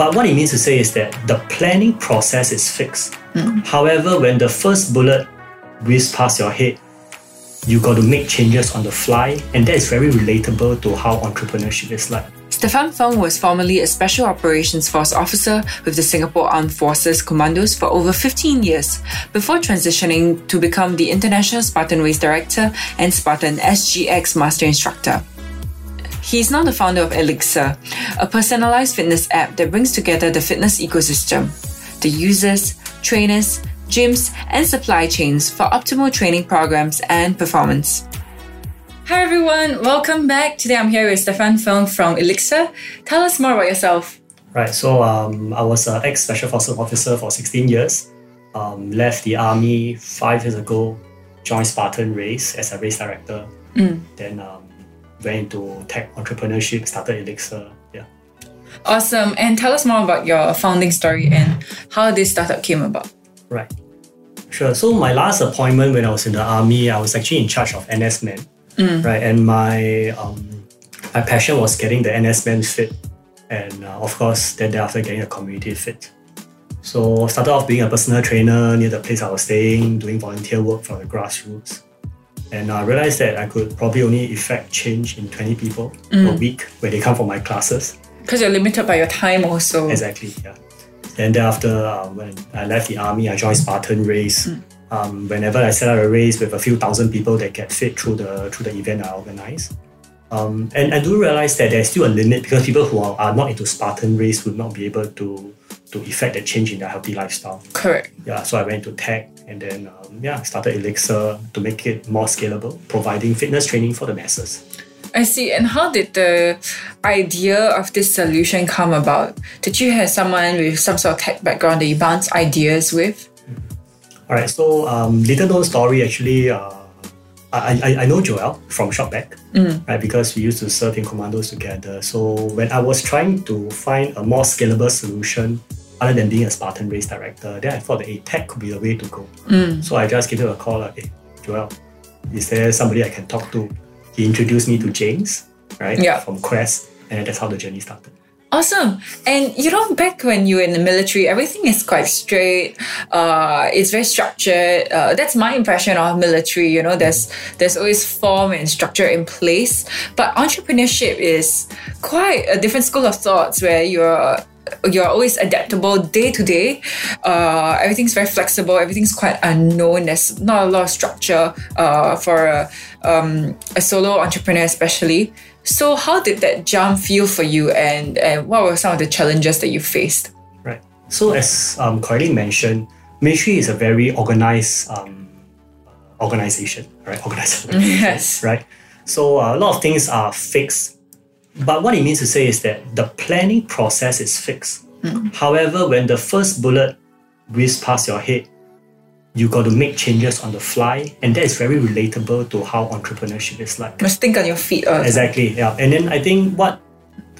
But what it means to say is that the planning process is fixed. Mm. However, when the first bullet whizzes past your head, you got to make changes on the fly, and that is very relatable to how entrepreneurship is like. Stefan Fung was formerly a Special Operations Force officer with the Singapore Armed Forces Commandos for over 15 years, before transitioning to become the International Spartan Race Director and Spartan SGX Master Instructor. He is now the founder of Elixir, a personalized fitness app that brings together the fitness ecosystem, the users, trainers, gyms, and supply chains for optimal training programs and performance. Hi everyone, welcome back. Today I'm here with Stefan Fung from Elixir. Tell us more about yourself. Right, so um, I was an ex Special Forces officer for 16 years. Um, left the army five years ago, joined Spartan Race as a race director. Then um, went into tech entrepreneurship, started Elixir. Yeah. Awesome. And tell us more about your founding story and how this startup came about. Right. Sure. So my last appointment when I was in the army, I was actually in charge of NS Men. Right. And my um, my passion was getting the NS Men fit, and uh, of course, then thereafter getting a community fit. So I started off being a personal trainer near the place I was staying, doing volunteer work from the grassroots. And I realized that I could probably only effect change in 20 people a week when they come for my classes. Because you're limited by your time also. Exactly, yeah. Then thereafter, uh, when I left the army, I joined Spartan Race. Um, whenever I set up a race with a few thousand people that get fit through the through the event I organize. Um, and I do realize that there's still a limit because people who are, are not into Spartan race would not be able to to effect a change in their healthy lifestyle. Correct. Yeah, so I went to tech and then um, yeah, started Elixir to make it more scalable, providing fitness training for the masses. I see. And how did the idea of this solution come about? Did you have someone with some sort of tech background that you bounce ideas with? All right, so um, little known story actually. Uh, I, I, I know Joel from Shopback, right? Because we used to serve in commandos together. So when I was trying to find a more scalable solution, other than being a Spartan race director, then I thought that a tech could be the way to go. So I just gave him a call, like, hey, Joel, is there somebody I can talk to? He introduced me to James, right? Yeah. From Quest, and that's how the journey started. Awesome. And you know, back when you were in the military, everything is quite straight. Uh, it's very structured. Uh, that's my impression of military. You know, there's there's always form and structure in place. But entrepreneurship is quite a different school of thoughts where you're you're always adaptable day to day. Uh, everything's very flexible. Everything's quite unknown. There's not a lot of structure uh, for a, um, a solo entrepreneur, especially. So, how did that jump feel for you, and, and what were some of the challenges that you faced? Right. So as um, correctly mentioned, military is a very organized um, organization, right? Organized. Yes. Right. So uh, a lot of things are fixed, but what it means to say is that the planning process is fixed. However, when the first bullet whizzes past your head, you got to make changes on the fly, and that is very relatable to how entrepreneurship is like. Must think on your feet. all the time. Exactly, yeah. And then I think what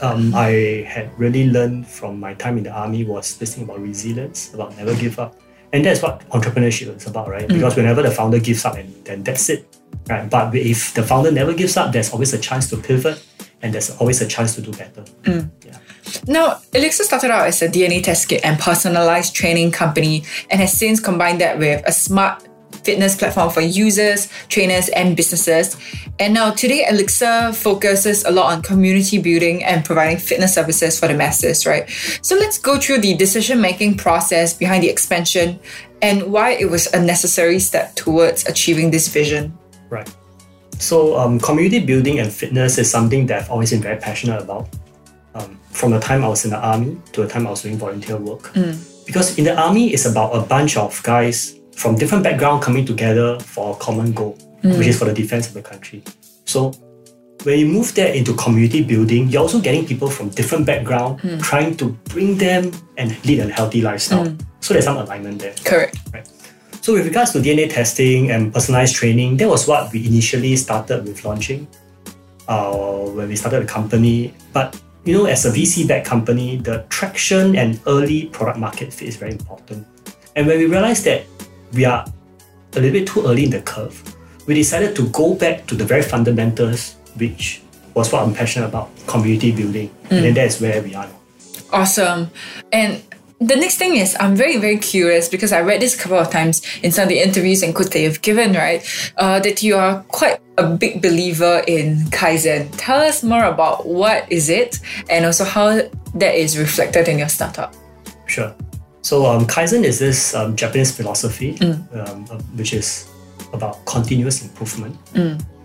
um, I had really learned from my time in the army was this thing about resilience, about never give up. And that's what entrepreneurship is about, right? Because whenever the founder gives up, and then that's it, right? But if the founder never gives up, there's always a chance to pivot, and there's always a chance to do better. Mm. Yeah. Now, Elixir started out as a DNA test kit and personalized training company and has since combined that with a smart fitness platform for users, trainers, and businesses. And now, today, Elixir focuses a lot on community building and providing fitness services for the masses, right? So, let's go through the decision making process behind the expansion and why it was a necessary step towards achieving this vision. Right. So, um, community building and fitness is something that I've always been very passionate about. Um, from the time I was in the army to the time I was doing volunteer work. Because in the army, it's about a bunch of guys from different backgrounds coming together for a common goal, which is for the defense of the country. So, when you move that into community building, you're also getting people from different backgrounds trying to bring them and lead a healthy lifestyle. So, there's some alignment there. Correct. Right. So with regards to DNA testing and personalized training, that was what we initially started with launching uh, when we started the company. But you know, as a VC-backed company, the traction and early product market fit is very important. And when we realized that we are a little bit too early in the curve, we decided to go back to the very fundamentals, which was what I'm passionate about, community building. And then that's where we are now. Awesome. And the next thing is I'm very, very curious because I read this a couple of times in some of the interviews and quotes that you've given, right? Uh, that you are quite a big believer in Kaizen. Tell us more about what is it and also how that is reflected in your startup. Sure. So um, Kaizen is this um, Japanese philosophy, um, uh, which is about continuous improvement.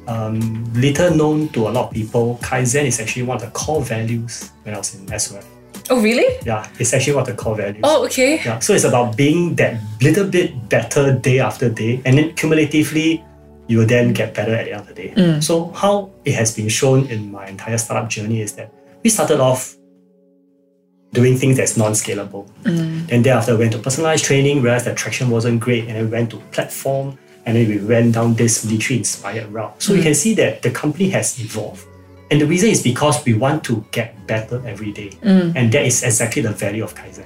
Um, little known to a lot of people, Kaizen is actually one of the core values when I was in SOF. Oh, really? Yeah, it's actually what the core values. Oh, okay. Yeah, so it's about being that little bit better day after day, and then cumulatively, you will then get better at the end of the day. Mm. So how it has been shown in my entire startup journey is that we started off doing things that's non-scalable. Mm. And thereafter we went to personalized training, realized that traction wasn't great, and then we went to platform, and then we went down this military inspired route. So you mm. can see that the company has evolved. And the reason is because we want to get better every day. And that is exactly the value of Kaizen.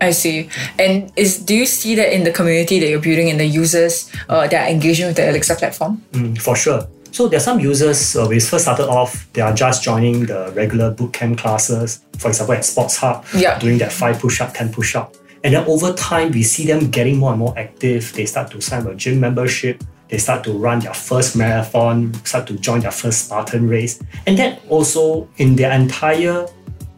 I see. And is do you see that in the community that you're building and the users uh, that are engaging with the Elixir platform? Mm, for sure. So there are some users, uh, we first started off, they are just joining the regular bootcamp classes, for example, at Sports Hub, Yeah. doing that 5 push up, 10 push up. And then over time, we see them getting more and more active. They start to sign a gym membership, they start to run their first marathon, start to join their first Spartan race. And then also in their entire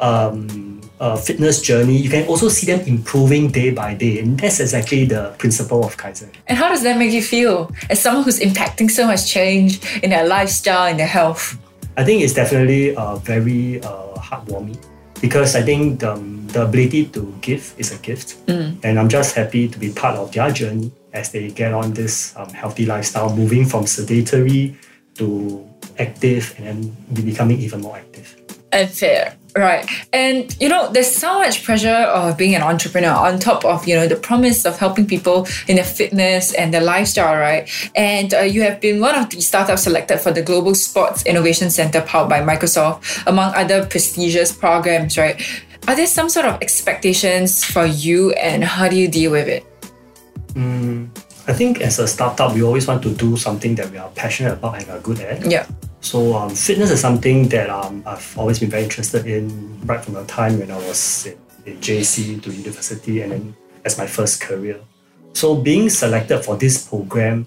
um, uh, fitness journey, you can also see them improving day by day. And that's exactly the principle of Kaizen. And how does that make you feel as someone who's impacting so much change in their lifestyle and their health? I think it's definitely uh, very uh, heartwarming because I think the, the ability to give is a gift. And I'm just happy to be part of their journey as they get on this um, healthy lifestyle, moving from sedentary to active and then becoming even more active. and fair right. And you know there's so much pressure of being an entrepreneur on top of you know the promise of helping people in their fitness and their lifestyle right? And uh, you have been one of the startups selected for the global sports innovation center powered by microsoft among other prestigious programs right? Are there some sort of expectations for you and how do you deal with it? I think as a startup, we always want to do something that we are passionate about and are good at. yeah So um, fitness is something that um, I've always been very interested in right from the time when I was in, in JC to university and then as my first career. So being selected for this program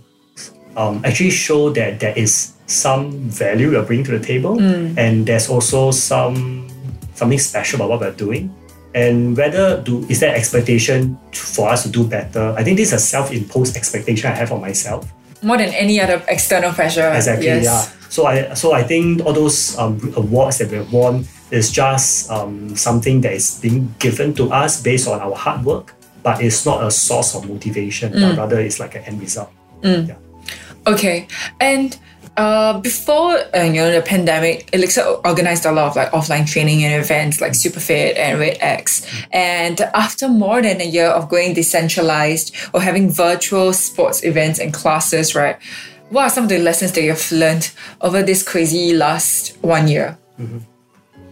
um, actually show that there is some value you're bringing to the table and there's also some something special about what we're doing. And whether do is there expectation for us to do better? I think this is a self-imposed expectation I have on myself. more than any other external pressure Exactly. yes. Yeah. So I so I think all those um, awards that we've won is just um, something that is being given to us based on our hard work, but it's not a source of motivation, but rather it's like an end result. Yeah. Okay, and uh, before uh, you know the pandemic, Elixir organized a lot of like offline training and events like Superfit and RedX. And after more than a year of going decentralized or having virtual sports events and classes, right? What are some of the lessons that you've learned over this crazy last one year?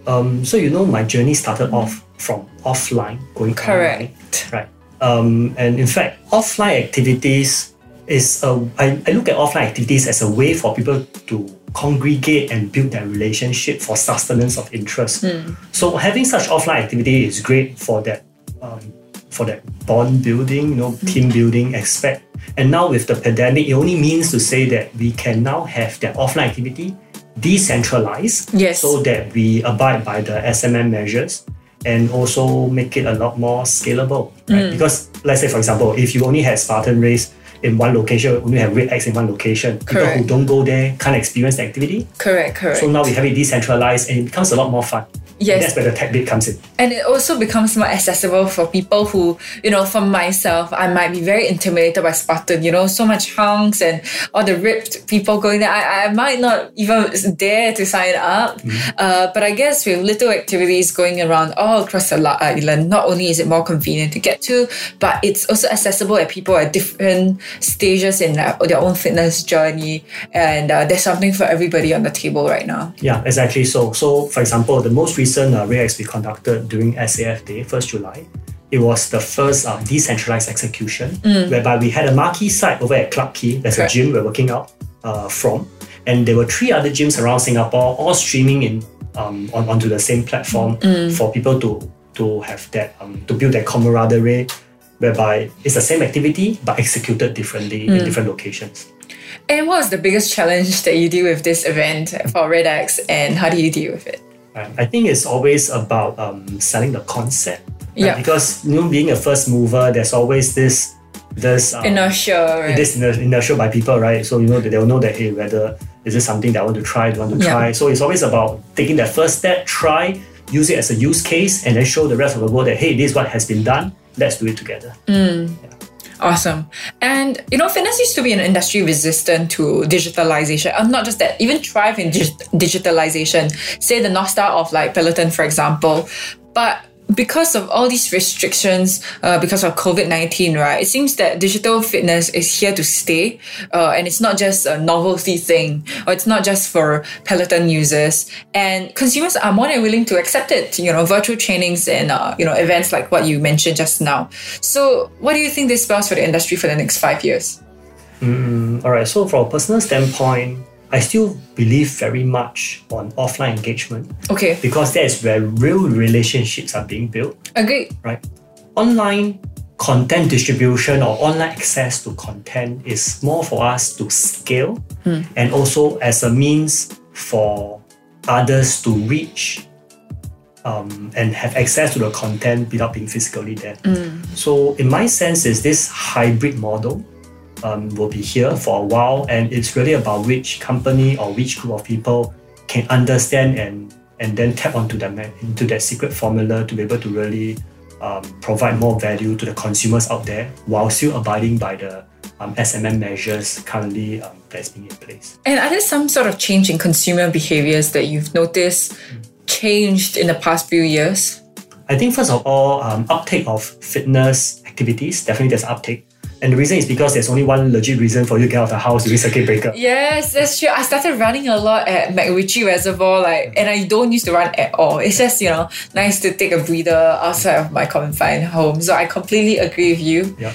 Um, so you know, my journey started off from offline going online, Correct. right? Um, and in fact, offline activities is a, I, I look at offline activities as a way for people to congregate and build their relationship for sustenance of interest. So having such offline activity is great for that um, for that bond building, you know, team building aspect. And now with the pandemic, it only means to say that we can now have that offline activity decentralized Yes. so that we abide by the SMM measures and also make it a lot more scalable. Right? Mm. Because let's say for example, if you only had Spartan race in one location, only have Red X in one location, people who don't go there can't experience the activity. Correct, correct. So now we have it decentralized and it becomes a lot more fun. Yes. That's where the tech bit comes in. And it also becomes more accessible for people who, you know, for myself, I might be very intimidated by Spartan, you know, so much hunks and all the ripped people going there. I, I might not even dare to sign up. Uh, but I guess with little activities going around all across the island, not only is it more convenient to get to, but it's also accessible at people at different stages in their, their own fitness journey. And uh, there's something for everybody on the table right now. Yeah, exactly. So, so for example, the most recent uh, RedX we conducted during SAF Day, 1st July, it was the first um, decentralized execution whereby we had a marquee site over at Clarke Quay. Correct. a gym we're working out uh, from. And there were three other gyms around Singapore, all streaming in um, on, onto the same platform for people to to have that um, to build that camaraderie, whereby it's the same activity but executed differently in different locations. And what was the biggest challenge that you deal with this event for RedX and how do you deal with it? Right. I think it's always about um, selling the concept. right? Yeah. Because you know, being a first mover, there's always this this um, Inertia, right? this inertia by people, right? So you know that they'll know that hey, whether is this something that I want to try, do I want to Yeah. try? So it's always about taking that first step, try, use it as a use case, and then show the rest of the world that hey, this is what has been done. Let's do it together. Awesome. And you know, fitness used to be an industry resistant to digitalization. And not just that, even thrive in dig- digitalization. Say the North Star of like Peloton, for example. But because of all these restrictions, uh, because of COVID 19, right, it seems that digital fitness is here to stay. Uh, and it's not just a novelty thing, or it's not just for Peloton users. And consumers are more than willing to accept it, you know, virtual trainings and, uh, you know, events like what you mentioned just now. So, what do you think this spells for the industry for the next five years? All right. So from a personal standpoint, I still believe very much on offline engagement Okay, because that is where real relationships are being built. Agree. right? Online content distribution or online access to content is more for us to scale and also as a means for others to reach um, and have access to the content without being physically there. So, in my sense, is this hybrid model um, will be here for a while, and it's really about which company or which group of people can understand and and then tap onto that into that secret formula to be able to really um, provide more value to the consumers out there while still abiding by the um, SMM measures currently um, that's being in place. And are there some sort of change in consumer behaviors that you've noticed changed in the past few years? I think first of all, um, uptake of fitness activities definitely there's uptake, and the reason is because there's only one legit reason for you to get out of the house during circuit breaker. Yes, that's true. I started running a lot at MacRitchie Reservoir, like, and I don't used to run at all. It's just you know nice to take a breather outside of my confined home. So I completely agree with you. Yeah.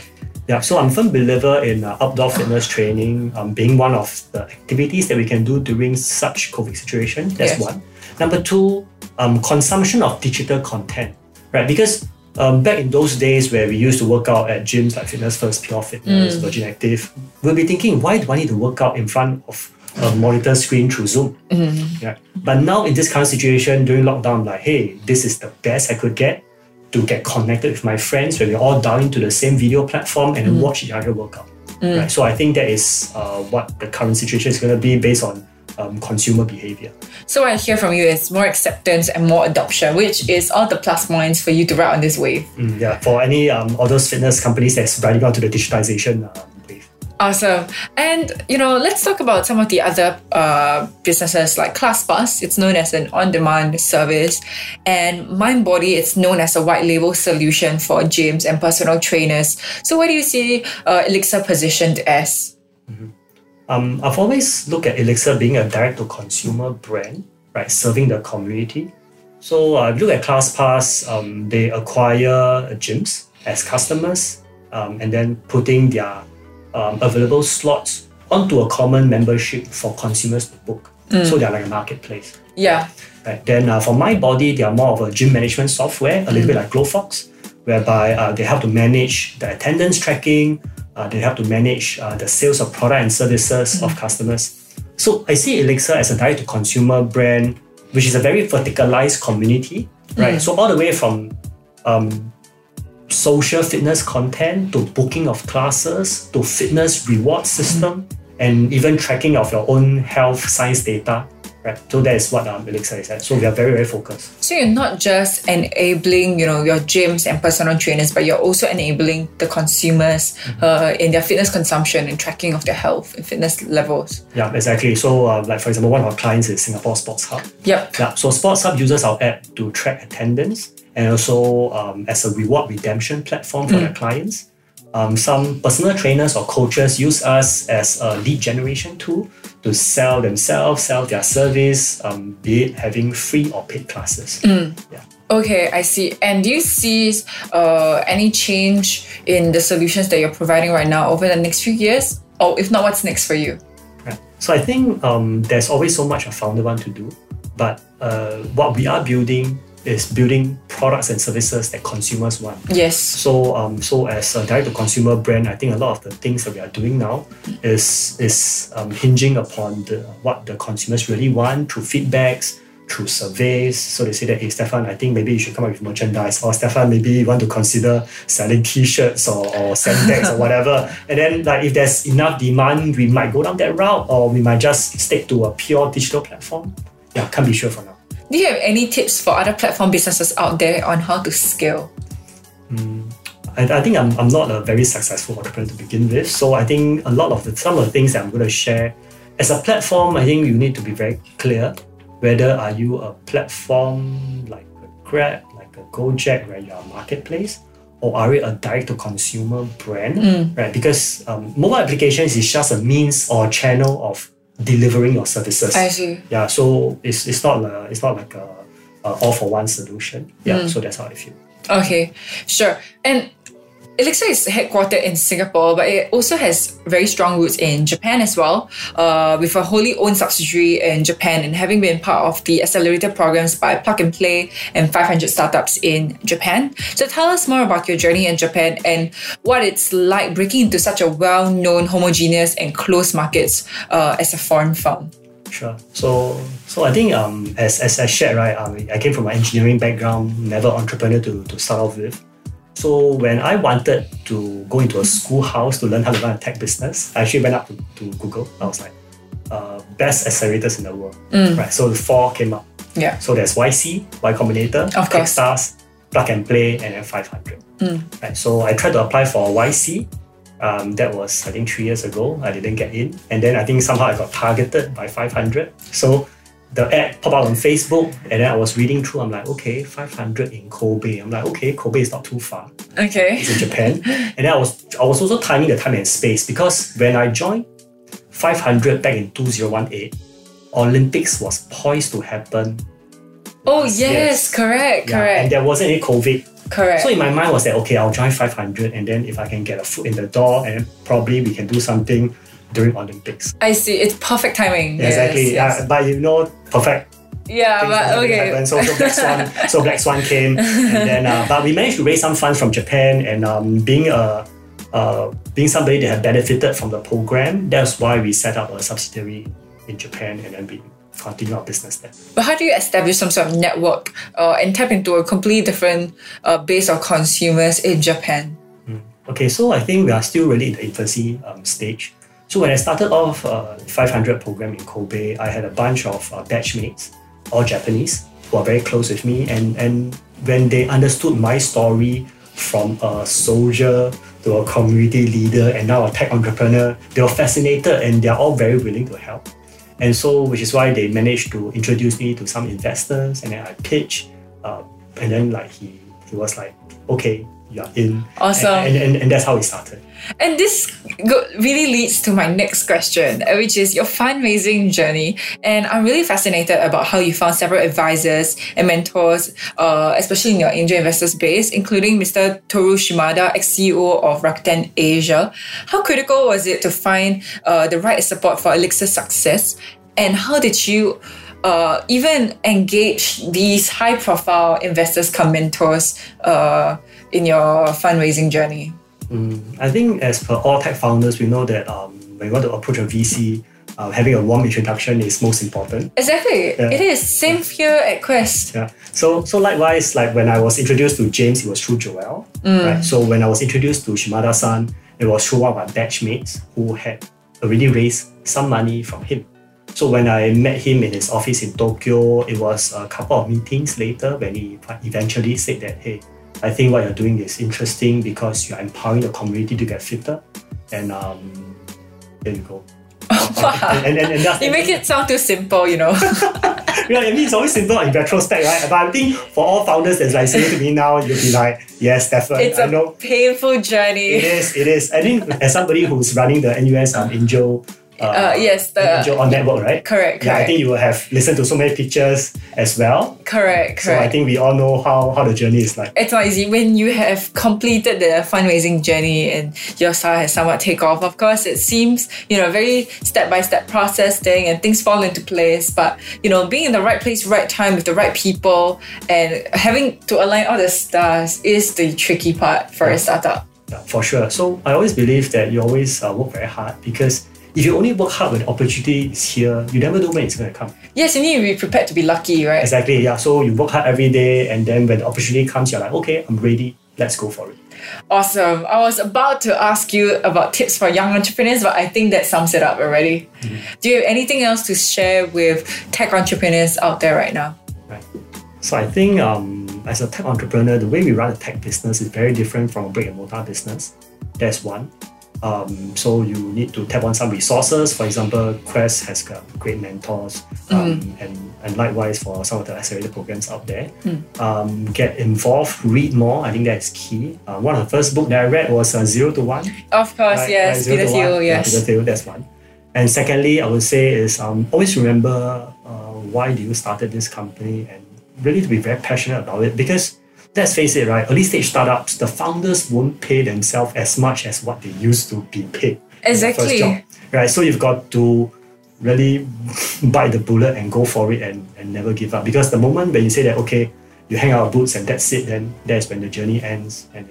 Yeah, so I'm a firm believer in uh, outdoor fitness training um, being one of the activities that we can do during such COVID situation. That's Yes. one. Number two, um, consumption of digital content, right? Because um, back in those days where we used to work out at gyms like Fitness First, Pure Fitness, Virgin Active, we'll be thinking, why do I need to work out in front of a monitor screen through Zoom? Yeah. But now in this current situation during lockdown, I'm like, hey, this is the best I could get to get connected with my friends where we're all dialed into the same video platform and then watch each other work out. Right. So I think that is uh, what the current situation is going to be based on um, consumer behavior. So what I hear from you is more acceptance and more adoption, which is all the plus points for you to ride on this wave. Mm, yeah. For any um, all those fitness companies that's riding on to the digitization um, wave. Awesome. And, you know, let's talk about some of the other uh, businesses like ClassPass. It's known as an on demand service. And MindBody, it's known as a white label solution for gyms and personal trainers. So, what do you see uh, Elixir positioned as? Um, I've always looked at Elixir being a direct to consumer brand, right, serving the community. So uh, look at ClassPass, um, they acquire gyms as customers um, and then putting their um, available slots onto a common membership for consumers to book. So they're like a marketplace. Yeah. Right. Then uh, for MindBody, they are more of a gym management software, a little bit like Glofox, whereby uh, they help to manage the attendance tracking, uh, they help to manage uh, the sales of product and services of customers. So I see Elixir as a direct to consumer brand, which is a very verticalized community, right? So all the way from um, social fitness content to booking of classes to fitness reward system and even tracking of your own health science data. Right. So that is what um, Elixir is at. So we are very, very focused. So, you're not just enabling, you know, your gyms and personal trainers, but you're also enabling the consumers uh, in their fitness consumption and tracking of their health and fitness levels. Yeah, exactly. So uh, like for example, one of our clients is Singapore Sports Hub. Yep. Yeah, so Sports Hub uses our app to track attendance and also um, as a reward redemption platform for their clients. Um, some personal trainers or coaches use us as a lead generation tool to sell themselves, sell their service, um, be it having free or paid classes. Yeah. Okay, I see. And do you see uh, any change in the solutions that you're providing right now over the next few years? Or if not, what's next for you? Right. So I think um, there's always so much a founder want to do, but uh, what we are building is building products and services that consumers want. Yes. So um, so as a direct to consumer brand, I think a lot of the things that we are doing now is is um, hinging upon the what the consumers really want through feedbacks, through surveys. So they say that, hey Stefan, I think maybe you should come up with merchandise. Or Stefan, maybe you want to consider selling t-shirts or, or sandbags or whatever. And then like if there's enough demand, we might go down that route or we might just stick to a pure digital platform. Yeah, can't be sure for now. Do you have any tips for other platform businesses out there on how to scale? I, I think I'm, I'm not a very successful entrepreneur to begin with. So I think a lot of the some of the things that I'm going to share as a platform, I think you need to be very clear whether are you a platform like a Grab, like a Gojek, where you're a marketplace, or are you a direct to consumer brand, right? Because um, mobile applications is just a means or channel of delivering your services. I see. Yeah, so it's, it's not a, it's not like a, a all for one solution. Yeah, mm. so that's how I feel. Okay, sure. And Elixir is headquartered in Singapore, but it also has very strong roots in Japan as well, uh, with a wholly owned subsidiary in Japan and having been part of the accelerator programs by Plug and Play and 500 startups in Japan. So tell us more about your journey in Japan and what it's like breaking into such a well-known, homogeneous and closed markets uh, as a foreign firm. Sure. So, so I think um, as, as I shared, right, um, I came from an engineering background, never entrepreneur to, to start off with. So when I wanted to go into a schoolhouse to learn how to run a tech business, I actually went up to, to Google. I was like, uh, best accelerators in the world, right? So the four came up. Yeah. So there's YC, Y Combinator, Of course. Techstars, Plug and Play, and then 500. Right. So I tried to apply for YC. Um, that was I think three years ago. I didn't get in, and then I think somehow I got targeted by 500. So the ad popped out on Facebook, and then I was reading through. I'm like, okay, 500 in Kobe. I'm like, okay, Kobe is not too far. Okay. It's in Japan, and then I was I was also timing the time and space because when I joined 500 back in 2018, Olympics was poised to happen. Oh Yes. yes, correct, Yeah, and correct, there wasn't any COVID. correct. So in my mind was that okay, I'll join 500, and then if I can get a foot in the door, and probably we can do something during Olympics. I see. It's perfect timing. Yes, exactly. yes. Yeah, but you know, perfect. Yeah, but okay. So, so Black Swan, so Black Swan came, and then uh, but we managed to raise some funds from Japan, and um, being a uh, being somebody that had benefited from the program, that's why we set up a subsidiary in Japan, and then we continue our business there. But how do you establish some sort of network uh, and tap into a completely different uh, base of consumers in Japan? Okay, so I think we are still really in the infancy um, stage. So when I started off uh, 500 program in Kobe, I had a bunch of uh, batchmates, all Japanese, who are very close with me. And, and when they understood my story from a soldier to a community leader and now a tech entrepreneur, they were fascinated and they're all very willing to help. And so, which is why they managed to introduce me to some investors, and then I pitched, uh, and then like he he was like, okay, you're in. Awesome. And, and, and that's how it started. And this go- really leads to my next question, uh, which is your fundraising journey. And I'm really fascinated about how you found several advisors and mentors, uh, especially in your angel investors base, including Mr. Toru Shimada, ex-CEO of Rakuten Asia. How critical was it to find uh, the right support for Elixir success? And how did you uh, even engage these high-profile investors come mentors uh, in your fundraising journey? I think as per all tech founders, we know that um, when you want to approach a VC, uh, having a warm introduction is most important. Exactly. Yeah. It is. Same here at Quest. Yeah. So so likewise, like when I was introduced to James, it was through Joel. Right. So when I was introduced to Shimada-san, it was through one of my batchmates who had already raised some money from him. So when I met him in his office in Tokyo, it was a couple of meetings later when he eventually said that, hey, I think what you're doing is interesting because you're empowering the community to get fitter. And um, there you go. Wow. And, and, and that's You make it sound too simple, you know. yeah, I mean, it's always simple in retrospect, right? But I think for all founders that's like saying to me now, you'll be like, yes, Stefan, it's I a know. painful journey. is, it is. I think as somebody who's running the NUS um, Angel uh, yes, the on network, right? Correct, Yeah, I think you will have listened to so many pictures as well. correct, correct. So I think we all know how, how the journey is like. it's not easy when you have completed the fundraising journey and your style has somewhat take off. Of course, it seems you know very step by step process thing and things fall into place. But you know, being in the right place, right time with the right people, and having to align all the stars is the tricky part for a startup. Yeah, for sure. So I always believe that you always uh, work very hard because if you only work hard when the opportunity is here, you never know when it's going to come. Yes, you need to be prepared to be lucky, right? Exactly. Yeah. So you work hard every day, and then when the opportunity comes, you're like, okay, I'm ready. Let's go for it. Awesome. I was about to ask you about tips for young entrepreneurs, but I think that sums it up already. Do you have anything else to share with tech entrepreneurs out there right now? Right. So I think um, as a tech entrepreneur, the way we run a tech business is very different from a brick and mortar business. That's one. Um, so you need to tap on some resources. For example, Quest has got great mentors, um, and, and likewise for some of the accelerator programs out there. Um, get involved, read more. I think that's key. Uh, one of the first book that I read was uh, Zero to One. Of course, Right, yes. right, zero Peter Thiel, one. Yeah, yes. Peter Thiel, that's one. And secondly, I would say is um, always remember uh, why do you started this company and really to be very passionate about it because let's face it, right? Early stage startups, the founders won't pay themselves as much as what they used to be paid. in their first Exactly. job, right? So you've got to really bite the bullet and go for it and, and never give up. Because the moment when you say that, okay, you hang out boots and that's it, then that's when the journey ends and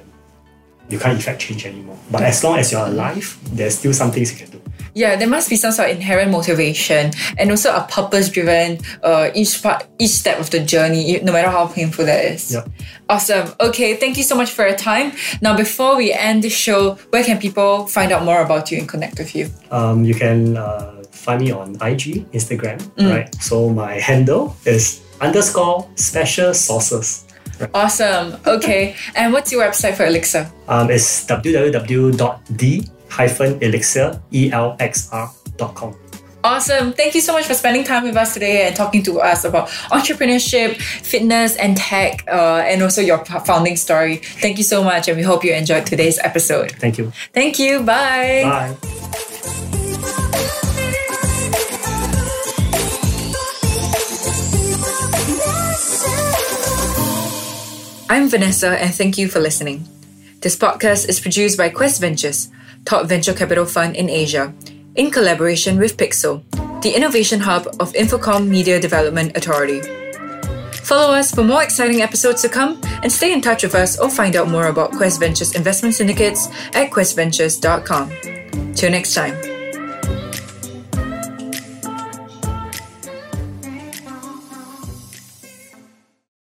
you can't effect change anymore. But as long as you're alive, there's still some things you can do. Yeah, there must be some sort of inherent motivation and also a purpose-driven uh, each part, each step of the journey, no matter how painful that is. Yep. Awesome. Okay, thank you so much for your time. Now, before we end the show, where can people find out more about you and connect with you? Um, you can uh, find me on IG, Instagram, Mm. right? So my handle is underscore special sources. Awesome. Okay, and what's your website for Elixir? Um, it's www.d-elixir.com. Awesome. Thank you so much for spending time with us today and talking to us about entrepreneurship, fitness, and tech, uh, and also your founding story. Thank you so much, and we hope you enjoyed today's episode. Thank you. Thank you. Bye. Bye. I'm Vanessa, and thank you for listening. This podcast is produced by Quest Ventures, top venture capital fund in Asia, in collaboration with Pixel, the innovation hub of Infocomm Media Development Authority. Follow us for more exciting episodes to come and stay in touch with us or find out more about Quest Ventures investment syndicates at questventures.com. Till next time.